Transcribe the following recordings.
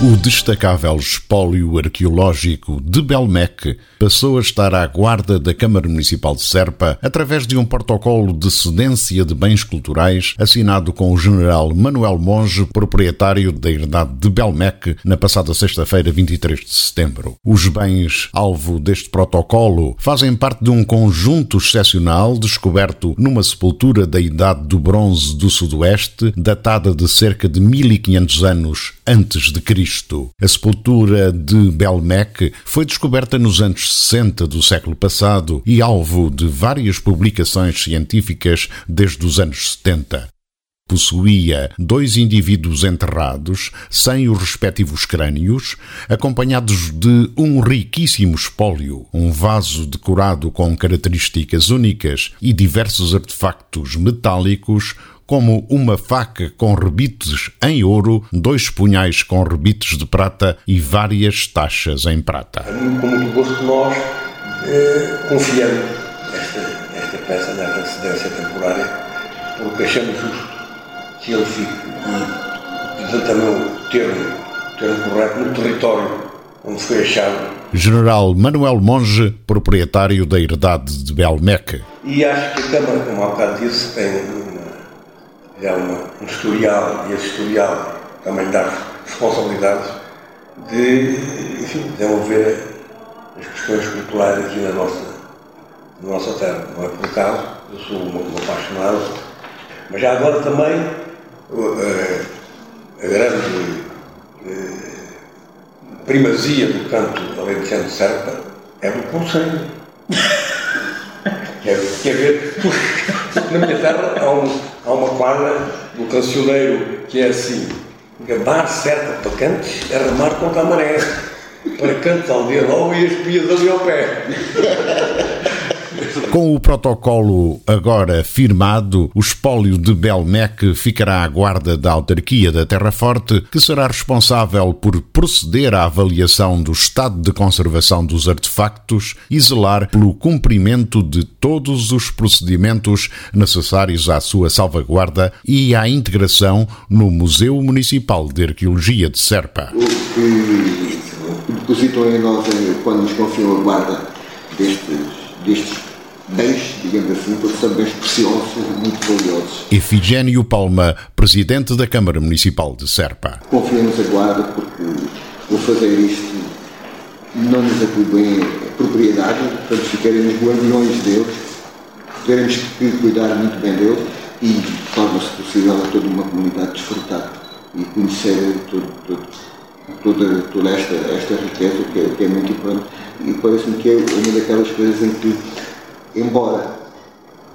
O destacável espólio arqueológico de Belmec passou a estar à guarda da Câmara Municipal de Serpa através de um protocolo de cedência de bens culturais assinado com o general Manuel Monge, proprietário da herdade de Belmec, na passada sexta-feira, 23 de setembro. Os bens alvo deste protocolo fazem parte de um conjunto excepcional descoberto numa sepultura da Idade do Bronze do Sudoeste, datada de cerca de 1500 anos antes de Cristo. Cristo. A sepultura de Belmec foi descoberta nos anos 60 do século passado e alvo de várias publicações científicas desde os anos 70 possuía dois indivíduos enterrados, sem os respectivos crânios, acompanhados de um riquíssimo espólio, um vaso decorado com características únicas e diversos artefactos metálicos, como uma faca com rebites em ouro, dois punhais com rebites de prata e várias taxas em prata. É com muito gosto nós eh, confiamos esta, esta peça nesta residência temporária, porque achamos justo que ele fique, e portanto também o termo, termo correto, no território onde foi achado. General Manuel Monge, proprietário da herdade de Belmec. E acho que a Câmara, como há bocado disse, tem é uma, um historial, e esse historial também dá responsabilidades de, enfim, desenvolver as questões culturais aqui na nossa, na nossa terra. Não é por acaso, eu sou um, um apaixonado, mas já agora também a, a grande a, primazia do canto alentejano Serpa é do Conselho. quer, quer ver, na minha terra há um há uma quadra no cancioneiro que é assim: gabar certa para cantos, é remar contra a maré. Para cantos ao dia logo e as pias ali ao pé. Com o protocolo agora firmado, o espólio de Belmec ficará à guarda da autarquia da Terra Forte, que será responsável por proceder à avaliação do estado de conservação dos artefactos e zelar pelo cumprimento de todos os procedimentos necessários à sua salvaguarda e à integração no Museu Municipal de Arqueologia de Serpa. O que depositam em nós quando nos confiam a guarda destes, destes bens, digamos assim, porque são bens preciosos, muito valiosos. Efigênio Palma, presidente da Câmara Municipal de Serpa. Confiamos a guarda porque o fazer isto não nos atribui propriedade, portanto ficaremos guardiões deles, teremos que cuidar muito bem deles e torna-se possível a toda uma comunidade desfrutar e conhecer todo, todo, toda, toda esta, esta riqueza que é, que é muito importante e parece-me que é uma daquelas coisas em que embora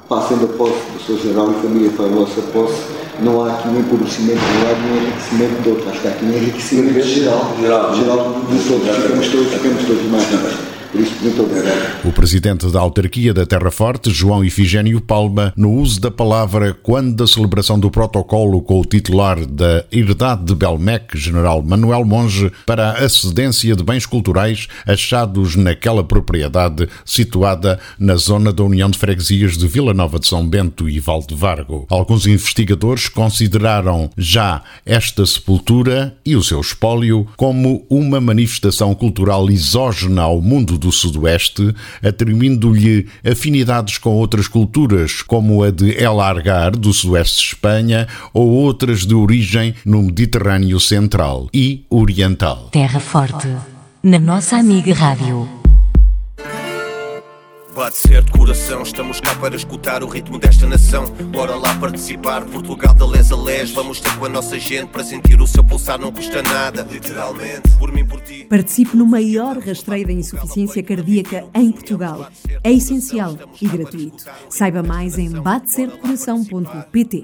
passem da posse do seu geral e família para a nossa posse, não há aqui um empobrecimento de um lado nem enriquecimento do outro. Acho que há aqui um enriquecimento geral, geral, geral de todos. Ficamos todos, ficamos todos mais ricos. Por isso, muito obrigado. O presidente da autarquia da Terra Forte, João Ifigênio Palma, no uso da palavra quando da celebração do protocolo com o titular da Herdade de Belmec, General Manuel Monge, para a acedência de bens culturais achados naquela propriedade situada na zona da União de Freguesias de Vila Nova de São Bento e Valdevargo. Alguns investigadores consideraram já esta sepultura e o seu espólio como uma manifestação cultural exógena ao mundo do Sudoeste, atribuindo-lhe afinidades com outras culturas, como a de El Argar, do Sudoeste de Espanha, ou outras de origem no Mediterrâneo Central e Oriental. Terra Forte, na nossa amiga Rádio. Bate certo coração, estamos cá para escutar o ritmo desta nação. Bora lá participar, Portugal da les a les. Vamos ter com a nossa gente para sentir o seu pulsar, não custa nada. Literalmente, por mim, por ti. Participe no maior rastreio da insuficiência cardíaca em Portugal. É essencial e gratuito. Saiba mais em batecertocoração.pt.